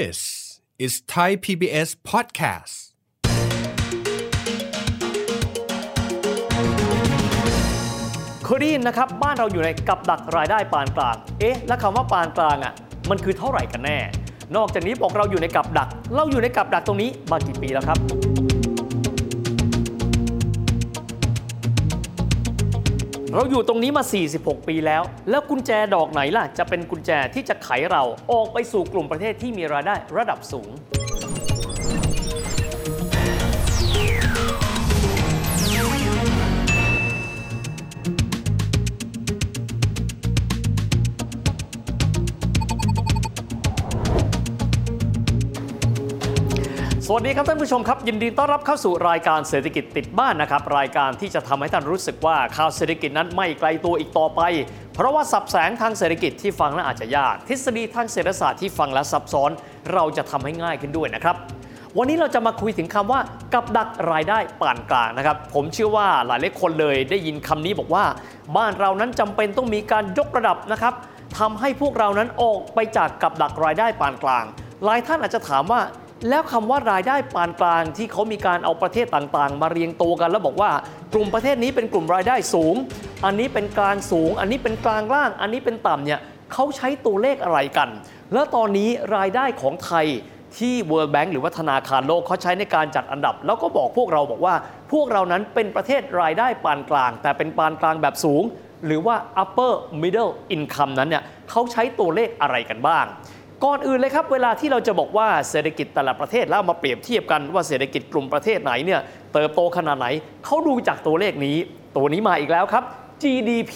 This is Thai PBS podcast เคยได้ยินนะครับ บ้านเราอยู่ในกับดักรายได้ปานกลาง เอ๊ะ แล้วคำว่าปานกลางอะ มันคือเท่าไหร่กันแน่ นอกจากนี้บอกเราอยู่ในกับดัก เราอยู่ในกับดักตรงนี้มากี่ปีแล้วครับ เราอยู่ตรงนี้มา 46 ปีแล้ว แล้วกุญแจดอกไหนล่ะ จะเป็นกุญแจที่จะไขเราออกไปสู่กลุ่มประเทศที่มีรายได้ระดับสูง วัสดีครับท่านผู้ชมครับ ยินดีต้อนรับเข้าสู่รายการเศรษฐกิจติดบ้านนะครับ รายการที่จะทำให้ท่านรู้สึกว่าข่าวเศรษฐกิจนั้นไม่ไกลตัวอีกต่อไป เพราะว่าสับแสงทางเศรษฐกิจที่ฟังแล้วอาจจะยาก ทฤษฎีทางเศรษฐศาสตร์ที่ฟังแล้วซับซ้อน เราจะทำให้ง่ายขึ้นด้วยนะครับวันนี้เราจะมาคุยถึงคำว่ากับดักรายได้ปานกลางนะครับ ผมเชื่อว่าหลายหลายคนเลยได้ยินคำนี้บอกว่า บ้านเรานั้นจำเป็นต้องมีการยกระดับนะครับทำให้พวกเรานั้นออกไปจากกับดักรายได้ปานกลาง หลายท่านอาจจะถามว่า แล้วคำว่ารายได้ปานกลางที่เขามีการเอาประเทศต่างๆ มาเรียงตัวกัน แล้วบอกว่ากลุ่มประเทศนี้เป็นกลุ่มรายได้สูง อันนี้เป็นกลางสูง อันนี้เป็นกลางล่าง อันนี้เป็นต่ำเนี่ยเขาใช้ตัวเลขอะไรกัน แล้วตอนนี้รายได้ของไทยที่ World Bank หรือว่าธนาคารโลกเขาใช้ในการจัดอันดับ แล้วก็บอกพวกเราบอกว่า พวกเรานั้นเป็นประเทศรายได้ปานกลาง แต่เป็นปานกลางแบบสูง หรือว่า upper middle income นั้นเนี่ยเขาใช้ตัวเลขอะไรกันบ้าง ก่อนอื่นเลยครับ เวลาที่เราจะบอกว่าเศรษฐกิจแต่ละประเทศแล้วมาเปรียบเทียบกันว่าเศรษฐกิจกลุ่มประเทศไหนเนี่ยเติบโตขนาดไหนเขาดูจากตัวเลขนี้ ตัวนี้มาอีกแล้วครับ GDP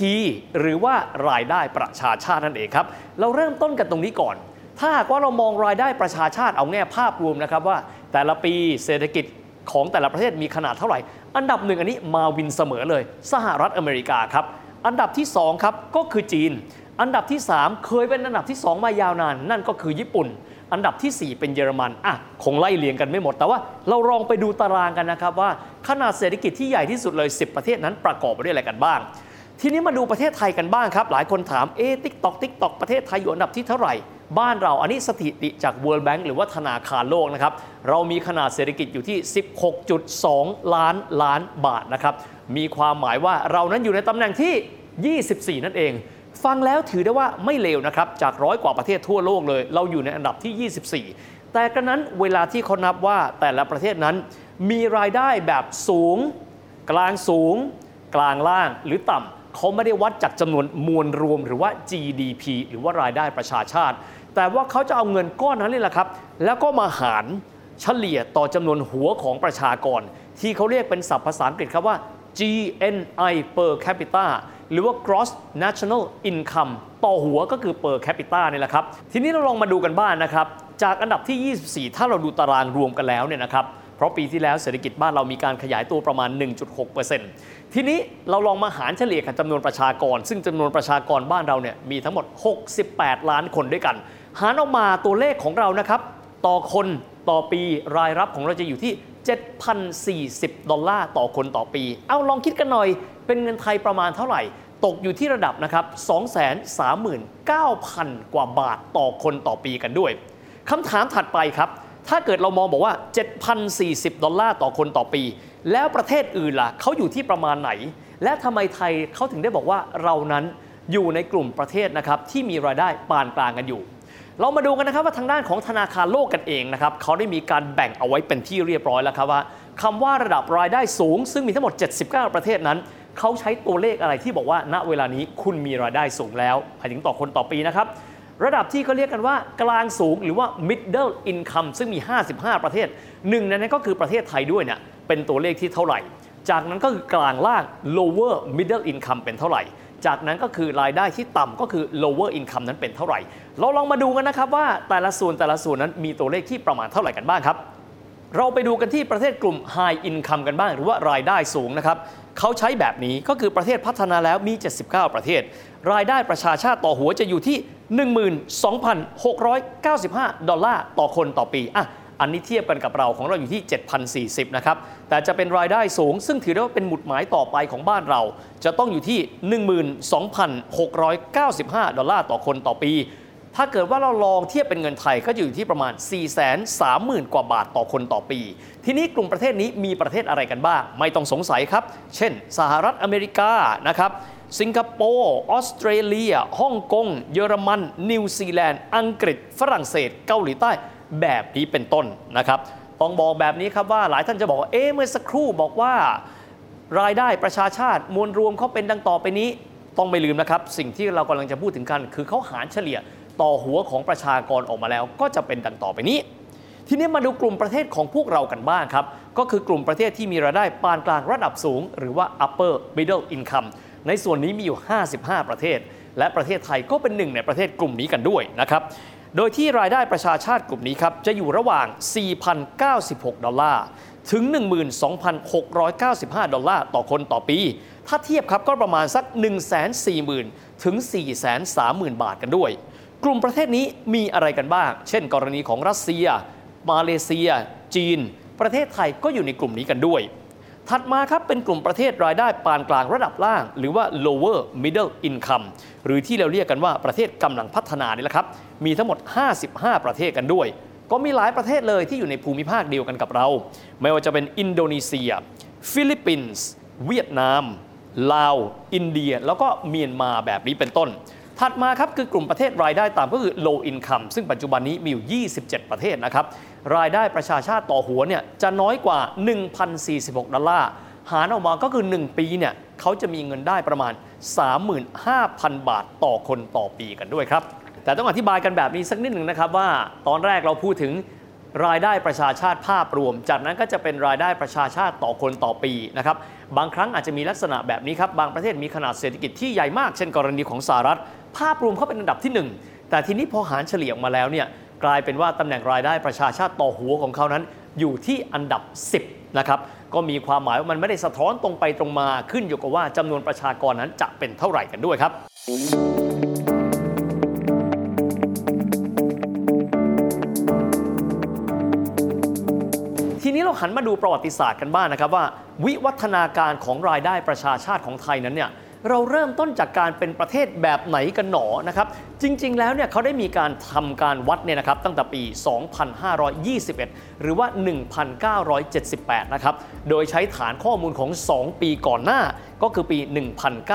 หรือว่ารายได้ประชาชาตินั่นเองครับ เราเริ่มต้นกันตรงนี้ก่อน ถ้าหากว่าเรามองรายได้ประชาชาติเอาแง่ภาพรวมนะครับว่า แต่ละปีเศรษฐกิจของแต่ละประเทศมีขนาดเท่าไหร่ อันดับหนึ่งอันนี้มาวินเสมอเลย สหรัฐอเมริกาครับ อันดับที่สองครับก็คือจีน อันดับที่ 3 เคยเป็นอันดับที่ 2 มายาวนาน นั่นก็คือญี่ปุ่น อันดับทีสี่ 4 เป็นเยอรมันอะคงไล่เลียงกันไม่หมด แต่ว่าเราลองไปดูตารางกันนะครับว่าขนาดเศรษฐกิจที่ใหญ่ที่สุดเลย 10 ประเทศนั้นประกอบไปด้วยอะไรกันบ้าง ทีนี้มาดูประเทศไทยกันบ้างครับ หลายคนถามเอ๊ติ๊กตอกติ๊กตอกประเทศไทยอยู่อันดับที่เท่าไหร่บ้านเราอันนี้สถิติจาก World Bank หรือว่าธนาคารโลกนะครับ เรามีขนาดเศรษฐกิจอยู่ที่ 16.2 ล้านล้านบาทนะครับ มีความหมายว่าเรานั้นอยู่ในตำแหน่งที่ 24 นั่นเอง ฟังแล้วถือได้ว่าไม่เลวนะครับ จากร้อยกว่าประเทศทั่วโลกเลย เราอยู่ในอันดับที่ 24 แต่กระนั้นเวลาที่เขานับว่าแต่ละประเทศนั้นมีรายได้แบบสูง กลางสูง กลางล่างหรือต่ำเขาไม่ได้วัดจากจำนวนมวลรวมหรือว่า GDP หรือว่ารายได้ประชาชาติ แต่ว่าเขาจะเอาเงินก้อนนั้นนี่แหละครับ แล้วก็มาหารเฉลี่ยต่อจำนวนหัวของประชากร ที่เขาเรียกเป็นศัพท์ภาษาอังกฤษครับว่า GNI per capita หรือว่า gross national income ต่อหัวก็คือ per capita นี่แหละครับ ทีนี้เราลองมาดูกันบ้างนนะครับ จากอันดับที่ 24 ถ้าเราดูตารางรวมกันแล้วเนี่ยนะครับ เพราะปีที่แล้วเศรษฐกิจบ้านเรามีการขยายตัวประมาณ 1.6%ทีนี้เราลองมาหารเฉลี่ยกับจำนวนประชากร ซึ่งจำนวนประชากรบ้านเราเนี่ยมีทั้งหมด 68 ล้านคนด้วยกัน หารออกมาตัวเลขของเรานะครับ ต่อคนต่อปีรายรับของเราจะอยู่ที่ 7,040 ดอลลาร์ต่อคนต่อปี เอาลองคิดกันหน่อย เป็นเงินไทยประมาณเท่าไหร่ ตกอยู่ที่ระดับนะครับ 239,000 กว่าบาทต่อคนต่อปีกันด้วย คำถามถัดไปครับ ถ้าเกิดเรามองบอกว่า 7,040 ดอลลาร์ต่อคนต่อปี แล้วประเทศอื่นล่ะเขาอยู่ที่ประมาณไหน และทำไมไทยเขาถึงได้บอกว่าเรานั้นอยู่ในกลุ่มประเทศนะครับที่มีรายได้ปานกลางกันอยู่ เรามาดูกันนะครับว่าทางด้านของธนาคารโลกกันเองนะครับเขาได้มีการแบ่งเอาไว้เป็นที่เรียบร้อยแล้วครับว่าคำว่าระดับรายได้สูง ซึ่งมีทั้งหมด 79 ประเทศนั้นเขาใช้ตัวเลขอะไรที่บอกว่า ณเวลานี้คุณมีรายได้สูงแล้วหมายถึงต่อคนต่อปีนะครับระดับที่เขาเรียกกันว่ากลางสูงหรือว่า middle income ซึ่งมี 55 ประเทศหนึ่งในนั้นก็คือประเทศไทยด้วยเนี่ยเป็นตัวเลขที่เท่าไหร่ จากนั้นก็คือกลางล่าง lower middle income เป็นเท่าไหร่ จากนั้นก็คือรายได้ที่ต่ำก็คือ lower income นั้นเป็นเท่าไหร่ เราลองมาดูกันนะครับว่าแต่ละส่วนแต่ละส่วนนั้นมีตัวเลขที่ประมาณเท่าไหร่กันบ้างครับ เราไปดูกันที่ประเทศกลุ่ม High Income กันบ้าง หรือว่ารายได้สูงนะครับเขาใช้แบบนี้ก็คือประเทศพัฒนาแล้วมี 79 ประเทศ รายได้ประชาชาติต่อหัวจะอยู่ที่ 12,695 ดอลลาร์ต่อคนต่อปีอะ อันนี้เทียบกันกับเราของเราอยู่ที่ 7,040 นะครับ แต่จะเป็นรายได้สูง ซึ่งถือได้ว่าเป็นหมุดหมายต่อไปของบ้านเรา จะต้องอยู่ที่ 12,695 ดอลลาร์ต่อคนต่อปี ถ้าเกิดว่าเราลองเทียบเป็นเงินไทยก็อยู่ที่ประมาณ 4 3 0 0 0 0 กว่าบาทต่อคนต่อปี ทีนี้กลุ่มประเทศนี้มีประเทศอะไรกันบ้าง ไม่ต้องสงสัยครับ เช่น สหรัฐอเมริกา นะครับสิงคโปร์ ออสเตรเลีย ฮ่องกง เยอรมัน นิวซีแลนด์ อังกฤษ ฝรั่งเศส เกาหลีใต้ แบบนี้เป็นต้นนะครับ ต้องบอกแบบนี้ครับว่าหลายท่านจะบอกเอ๊ะเมื่อสักครู่บอกว่ารายได้ประชาชาติมวลรวมเขาเป็นดังต่อไปนี้ ต้องไม่ลืมนะครับ สิ่งที่เรากำลังจะพูดถึงกัน คือเขาหารเฉลี่ยต่อหัวของประชากรออกมาแล้ว ก็จะเป็นดังต่อไปนี้ ทีนี้มาดูกลุ่มประเทศของพวกเรากันบ้างครับ ก็คือกลุ่มประเทศที่มีรายได้ปานกลางระดับสูง หรือว่า upper middle income ในส่วนนี้มีอยู่ 55 ประเทศ และประเทศไทยก็เป็นหนึ่งในประเทศกลุ่มนี้กันด้วยนะครับ โดยที่รายได้ประชาชาติกลุ่มนี้ครับจะอยู่ระหว่าง 4,096 ดอลลาร์ ถึง 12,695 ดอลลาร์ต่อคนต่อปี ถ้าเทียบครับก็ประมาณสัก 140,000 ถึง 430,000 บาทกันด้วย กลุ่มประเทศนี้มีอะไรกันบ้าง เช่น กรณีของรัสเซีย มาเลเซีย จีน ประเทศไทยก็อยู่ในกลุ่มนี้กันด้วย ถัดมาครับเป็นกลุ่มประเทศรายได้ปานกลางระดับล่าง หรือว่า lower middle income หรือที่เราเรียกกันว่าประเทศกำลังพัฒนานี่แหละครับ มีทั้งหมด 55 ประเทศกันด้วย ก็มีหลายประเทศเลยที่อยู่ในภูมิภาคเดียวกันกับเรา ไม่ว่าจะเป็นอินโดนีเซีย ฟิลิปปินส์ เวียดนาม ลาว อินเดีย แล้วก็เมียนมาแบบนี้เป็นต้น ถัดมาครับคือกลุ่มประเทศรายได้ต่ำก็คือ low income ซึ่งปัจจุบันนี้มีอยู่ 27 ประเทศนะครับ รายได้ประชาชาติต่อหัวเนี่ยจะน้อยกว่า 1,046 ดอลลาร์ หารออกมาก็คือ 1 ปีเนี่ยเขาจะมีเงินได้ประมาณ 35,000 บาทต่อคนต่อปีกันด้วยครับ แต่ต้องอธิบายกันแบบนี้สักนิดหนึ่งนะครับว่า ตอนแรกเราพูดถึงรายได้ประชาชาติภาพรวม จากนั้นก็จะเป็นรายได้ประชาชาติต่อคนต่อปีนะครับบางครั้งอาจจะมีลักษณะแบบนี้ครับ บางประเทศมีขนาดเศรษฐกิจที่ใหญ่มาก เช่นกรณีของสหรัฐ ภาพรวมเขาเป็นอันดับที่ 1 แต่ทีนี้พอหารเฉลี่ยออกมาแล้วเนี่ย กลายเป็นว่าตำแหน่งรายได้ประชาชาติต่อหัวของเขานั้น อยู่ที่อันดับ 10 นะครับ ก็มีความหมายว่ามันไม่ได้สะท้อนตรงไปตรงมาขึ้นอยู่กับว่าจำนวนประชากรนั้นจะเป็นเท่าไหร่กันด้วยครับทีนี้เราหันมาดูประวัติศาสตร์กันบ้างนะครับว่า วิวัฒนาการของรายได้ประชาชาติของไทยนั้นเนี่ย เราเริ่มต้นจากการเป็นประเทศแบบไหนกันหนอนะครับจริง ๆ แล้วเนี่ยเขาได้มีการทำการวัดเนี่ยนะครับตั้งแต่ปี 2521 หรือว่า 1978 นะครับโดยใช้ฐานข้อมูลของ 2 ปีก่อนหน้าก็คือปี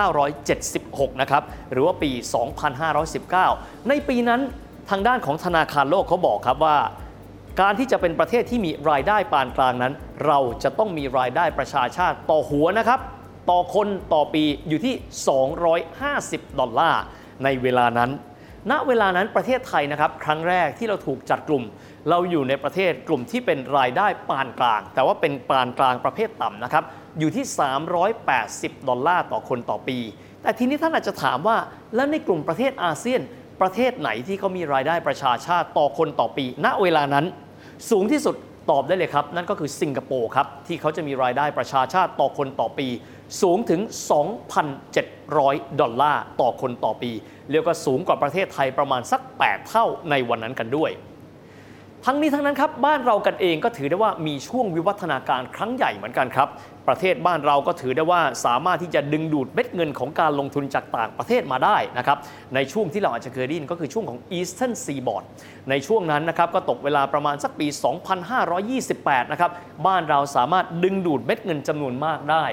1976 นะครับหรือว่าปี 2519 ในปีนั้นทางด้านของธนาคารโลกเขาบอกครับว่าการที่จะเป็นประเทศที่มีรายได้ปานกลางนั้น เราจะต้องมีรายได้ประชาชาติต่อหัวนะครับ ต่อคนต่อปีอยู่ที่ 250 ดอลลาร์ในเวลานั้น ณ เวลานั้นประเทศไทยนะครับ ครั้งแรกที่เราถูกจัดกลุ่ม เราอยู่ในประเทศกลุ่มที่เป็นรายได้ปานกลาง แต่ว่าเป็นปานกลางประเภทต่ำนะครับ อยู่ที่ 380 ดอลลาร์ต่อคนต่อปี แต่ทีนี้ท่านอาจจะถามว่า แล้วในกลุ่มประเทศอาเซียน ประเทศไหนที่เขามีรายได้ประชาชาติต่อคนต่อปี ณ เวลานั้น สูงที่สุดตอบได้เลยครับ นั่นก็คือสิงคโปร์ครับที่เขาจะมีรายได้ประชาชาติต่อคนต่อปี สูงถึง 2,700 ดอลลาร์ต่อคนต่อปี เรียกว่าสูงกว่าประเทศไทยประมาณสัก 8 เท่าในวันนั้นกันด้วย ทั้งนี้ทั้งนั้นครับ บ้านเรากันเองก็ถือได้ว่ามีช่วงวิวัฒนาการครั้งใหญ่เหมือนกันครับ ประเทศบ้านเราก็ถือได้ว่าสามารถที่จะดึงดูดเม็ดเงินของการลงทุนจากต่างประเทศมาได้นะครับ ในช่วงที่เราอาจจะเคยได้ยินก็คือช่วงของ Eastern Seaboard ในช่วงนั้นนะครับก็ตกเวลาประมาณสักปี 2528 นะครับ บ้านเราสามารถดึงดูดเม็ดเงินจำนวนมากได้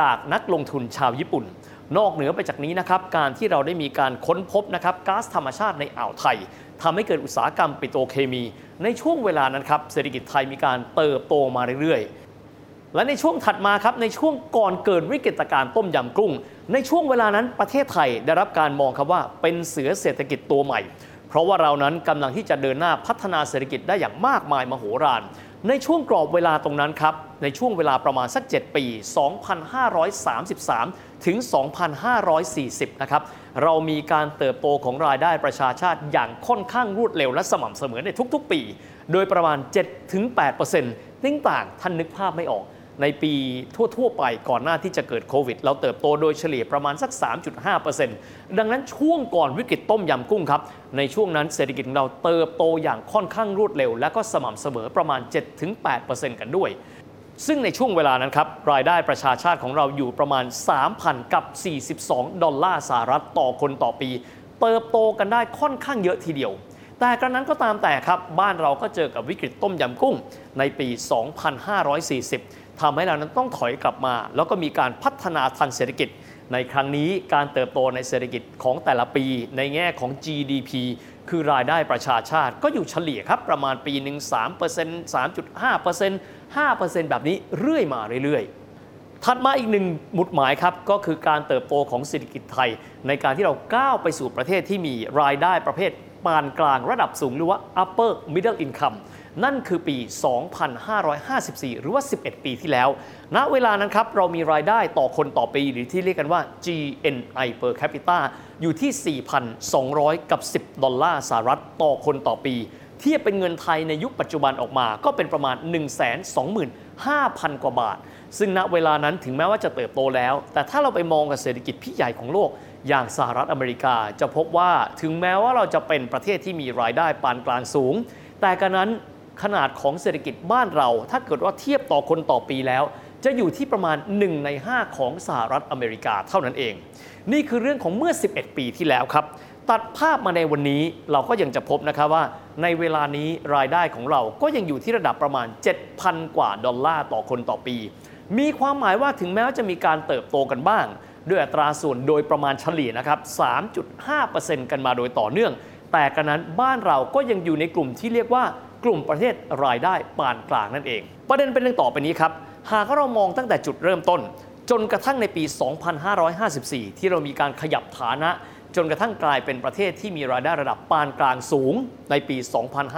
จากนักลงทุนชาวญี่ปุ่น นอกเหนือไปจากนี้นะครับการที่เราได้มีการค้นพบนะครับก๊าซธรรมชาติในอ่าวไทยทำให้เกิดอุตสาหกรรมปิโตรเคมี ในช่วงเวลานั้นครับเศรษฐกิจไทยมีการเติบโตมาเรื่อยๆและในช่วงถัดมาครับในช่วงก่อนเกิดวิกฤตการณ์ต้มยำกุ้ง ในช่วงเวลานั้นประเทศไทยได้รับการมองครับว่าเป็นเสือเศรษฐกิจตัวใหม่ เพราะว่าเรานั้นกำลังที่จะเดินหน้าพัฒนาเศรษฐกิจได้อย่างมากมายมโหฬาร ในช่วงกรอบเวลาตรงนั้นครับ ในช่วงเวลาประมาณสัก 7 ปี 2533 ถึง 2540 นะครับ เรามีการเติบโตของรายได้ประชาชาติอย่างค่อนข้างรวดเร็วและสม่ำเสมอในทุกๆปี โดยประมาณ 7-8%ติ้งต่างท่านนึกภาพไม่ออก ในปีทั่ว ๆ ไปก่อนหน้าที่จะเกิดโควิด เราเติบโตโดยเฉลี่ยประมาณสัก 3.5%ดังนั้นช่วงก่อนวิกฤตต้มยำกุ้งครับ ในช่วงนั้นเศรษฐกิจของเราเติบโตอย่างค่อนข้างรวดเร็ว และก็สม่ำเสมอประมาณ 7-8%กันด้วย ซึ่งในช่วงเวลานั้นครับ รายได้ประชาชาติของเราอยู่ประมาณ 3,000 กับ 42 ดอลลาร์สหรัฐต่อคนต่อปี เติบโตกันได้ค่อนข้างเยอะทีเดียวแต่กระนั้นก็ตามแต่ครับ บ้านเราก็เจอกับวิกฤตต้มยำกุ้งในปี 2540 ทำให้เรานั้นต้องถอยกลับมา แล้วก็มีการพัฒนาทางเศรษฐกิจ ในครั้งนี้การเติบโตในเศรษฐกิจของแต่ละปี ในแง่ของ GDP คือรายได้ประชาชาติ ก็อยู่เฉลี่ยครับประมาณปีหนึ่ง3% 3.5% 5%แบบนี้เรื่อยมาเรื่อยๆ ถัดมาอีกหนึ่งหมุดหมายครับ ก็คือการเติบโตของเศรษฐกิจไทย ในการที่เราก้าวไปสู่ประเทศที่มีรายได้ประเภทปานกลางระดับสูงหรือว่า upper middle income นั่นคือปี 2554 หรือว่า 11 ปีที่แล้ว ณ เวลานั้นครับ เรามีรายได้ต่อคนต่อปีหรือที่เรียกกันว่า GNI per capita อยู่ที่ 4,200 กับ 10 ดอลลาร์สหรัฐต่อคนต่อปี เทียบเป็นเงินไทยในยุคปัจจุบันออกมาก็เป็นประมาณ 125,000 กว่าบาท ซึ่งณเวลานั้นถึงแม้ว่าจะเติบโตแล้ว แต่ถ้าเราไปมองกับเศรษฐกิจพี่ใหญ่ของโลกอย่างสหรัฐอเมริกาจะพบว่าถึงแม้ว่าเราจะเป็นประเทศที่มีรายได้ปานกลางสูง แต่กระนั้น ขนาดของเศรษฐกิจบ้านเรา ถ้าเกิดว่าเทียบต่อคนต่อปีแล้ว จะอยู่ที่ประมาณ 1 ใน 5 ของสหรัฐอเมริกาเท่านั้นเอง นี่คือเรื่องของเมื่อ 11 ปีที่แล้วครับตัดภาพมาในวันนี้เราก็ยังจะพบนะครับว่า ในเวลานี้รายได้ของเราก็ยังอยู่ที่ระดับประมาณ 7,000 กว่าดอลลาร์ต่อคนต่อปี มีความหมายว่าถึงแม้ว่าจะมีการเติบโตกันบ้าง ด้วยอัตราส่วนโดยประมาณเฉลี่ยนะครับ 3.5%กันมาโดยต่อเนื่อง แต่กระนั้นบ้านเราก็ยังอยู่ในกลุ่มที่เรียกว่า กลุ่มประเทศรายได้ปานกลางนั่นเอง ประเด็นเป็นเรื่องต่อไปนี้ครับ หากเรามองตั้งแต่จุดเริ่มต้น จนกระทั่งในปี 2554 ที่เรามีการขยับฐานะ จนกระทั่งกลายเป็นประเทศที่มีรายได้ระดับปานกลางสูง ในปี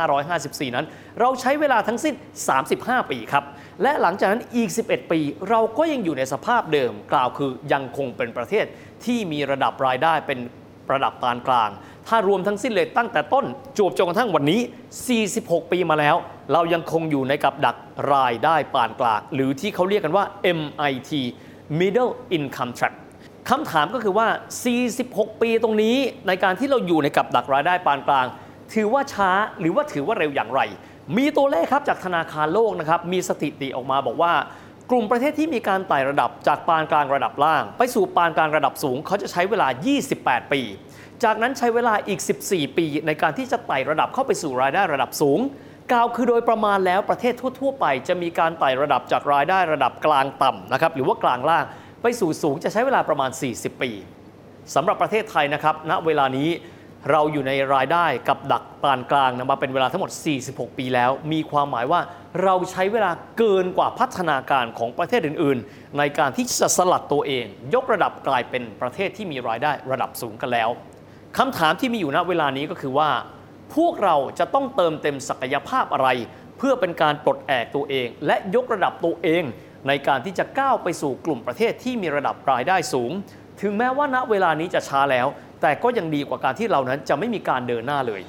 2554 นั้น เราใช้เวลาทั้งสิ้น 35 ปีครับ และหลังจากนั้นอีก 11 ปี เราก็ยังอยู่ในสภาพเดิม กล่าวคือยังคงเป็นประเทศที่มีระดับรายได้เป็นระดับปานกลาง ถ้ารวมทั้งสิ้นเลยตั้งแต่ต้นจวบจนกระทั่งวันนี้ 46 ปีมาแล้ว เรายังคงอยู่ในกับดักรายได้ปานกลาง หรือที่เขาเรียกกันว่า MIT Middle Income Trap คำถามก็คือว่า 46 ปีตรงนี้ในการที่เราอยู่ในกับดักรายได้ปานกลาง ถือว่าช้าหรือว่าถือว่าเร็วอย่างไร มีตัวเลขครับจากธนาคารโลกนะครับ มีสถิติออกมาบอกว่า กลุ่มประเทศที่มีการไต่ระดับจากปานกลางระดับล่าง ไปสู่ปานกลางระดับสูง เขาจะใช้เวลา 28 ปี จากนั้นใช้เวลาอีก 14 ปี ในการที่จะไต่ระดับเข้าไปสู่รายได้ระดับสูง กล่าวคือโดยประมาณแล้วประเทศทั่ว ๆ ไป จะมีการไต่ระดับจากรายได้ระดับกลางต่ำนะครับหรือว่ากลางล่าง ไปสู่สูงจะใช้เวลาประมาณ 40 ปีสำหรับประเทศไทยนะครับณเวลานี้ เราอยู่ในรายได้กับดักปานกลางนะมาเป็นเวลาทั้งหมด 46 ปีแล้ว มีความหมายว่าเราใช้เวลาเกินกว่าพัฒนาการของประเทศอื่น ๆ ในการที่จะสลัดตัวเอง ยกระดับกลายเป็นประเทศที่มีรายได้ระดับสูงกันแล้วคำถามที่มีอยู่ณเวลานี้ก็คือว่า พวกเราจะต้องเติมเต็มศักยภาพอะไร เพื่อเป็นการปลดแอกตัวเอง และยกระดับตัวเอง ในการที่จะก้าวไปสู่กลุ่มประเทศที่มีระดับรายได้สูง ถึงแม้ว่าณเวลานี้จะช้าแล้ว แต่ก็ยังดีกว่าการที่เรานั้นจะไม่มีการเดินหน้าเลย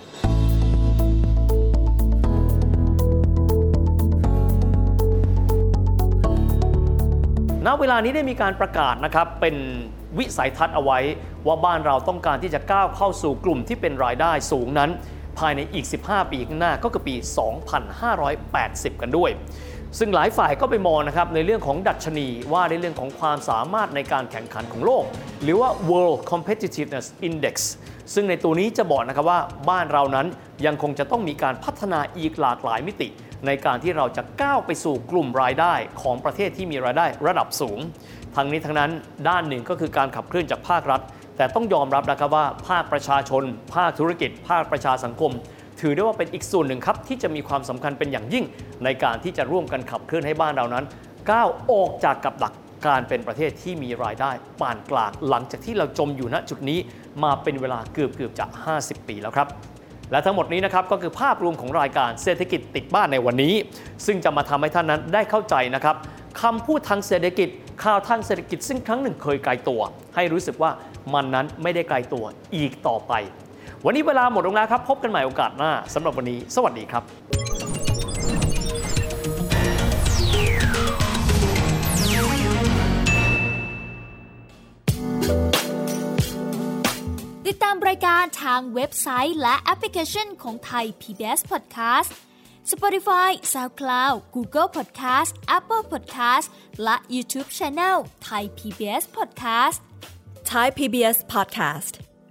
ณเวลานี้ได้มีการประกาศนะครับเป็นวิสัยทัศน์เอาไว้ว่าบ้านเราต้องการที่จะก้าวเข้าสู่กลุ่มที่เป็นรายได้สูงนั้น ภายในอีก 15 ปีข้างหน้าก็คือปี 2580 กันด้วย ซึ่งหลายฝ่ายก็ไปมองนะครับในเรื่องของดัชนีว่าในเรื่องของความสามารถในการแข่งขันของโลก หรือว่า World Competitiveness Index ซึ่งในตัวนี้จะบอกนะครับว่าบ้านเรานั้นยังคงจะต้องมีการพัฒนาอีกหลากหลายมิติ ในการที่เราจะก้าวไปสู่กลุ่มรายได้ของประเทศที่มีรายได้ระดับสูง ทั้งนี้ทั้งนั้นด้านหนึ่งก็คือการขับเคลื่อนจากภาครัฐ แต่ต้องยอมรับนะครับว่าภาคประชาชน ภาคธุรกิจ ภาคประชาสังคม ถือได้ว่าเป็นอีกส่วนหนึ่งครับที่จะมีความสำคัญเป็นอย่างยิ่ง ในการที่จะร่วมกันขับเคลื่อนให้บ้านเรานั้นก้าวออกจากกับดักการเป็นประเทศที่มีรายได้ปานกลางหลังจากที่เราจมอยู่ณจุดนี้มาเป็นเวลาเกือบเกือบจะ 50 ปีแล้วครับ และทั้งหมดนี้นะครับก็คือภาพรวมของรายการเศรษฐกิจติดบ้านในวันนี้ ซึ่งจะมาทำให้ท่านนั้นได้เข้าใจนะครับคำพูดทางเศรษฐกิจข่าวทางเศรษฐกิจซึ่งครั้งหนึ่งเคยไกลตัว ให้รู้สึกว่ามันนั้นไม่ได้ไกลตัวอีกต่อไป วันนี้เวลาหมดลงแล้วครับ พบกันใหม่โอกาสหน้าสำหรับวันนี้ สวัสดีครับติดตามรายการทางเว็บไซต์และแอปพลิเคชันของไทย PBS Podcast Spotify SoundCloud Google Podcast Apple Podcast และ YouTube Channel Thai PBS Podcast Thai PBS Podcast